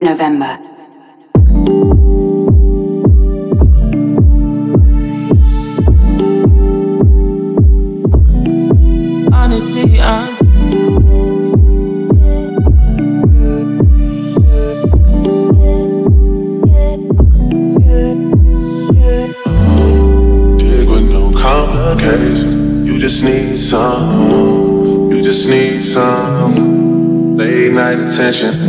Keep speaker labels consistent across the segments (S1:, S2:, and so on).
S1: November.
S2: Honestly, I'm
S3: Dig with no complications. You just need some. You just need some late night attention.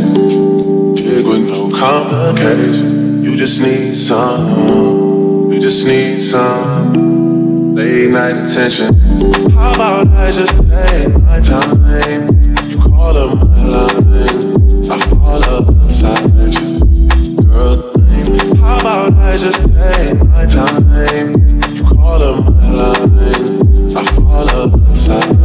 S3: Complications. You just need some. You just need some late night attention. How about I just take my time? You call up my line. I fall up inside you. Girl, how about I just take my time? You call up my line. I fall up inside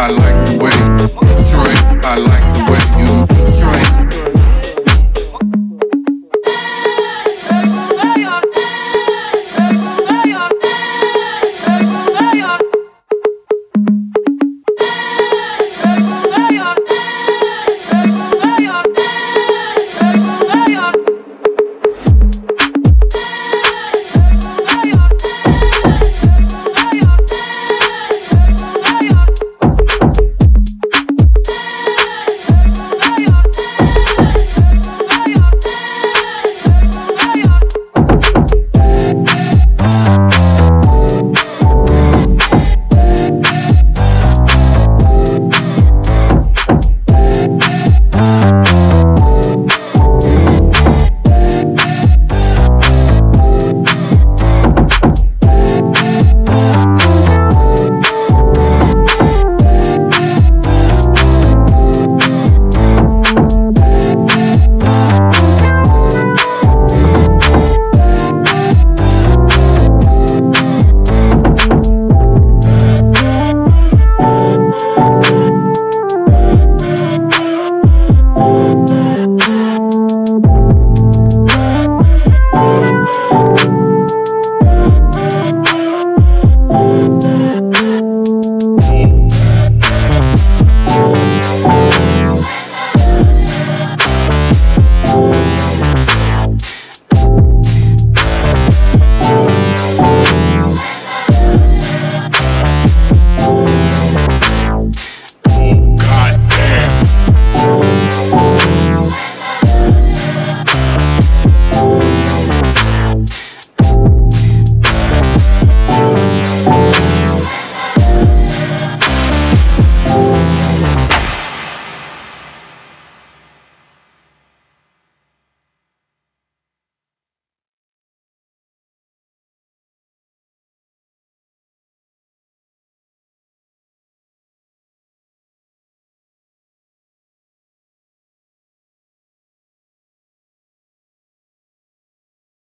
S2: I like the way. Detroit,
S1: I
S3: like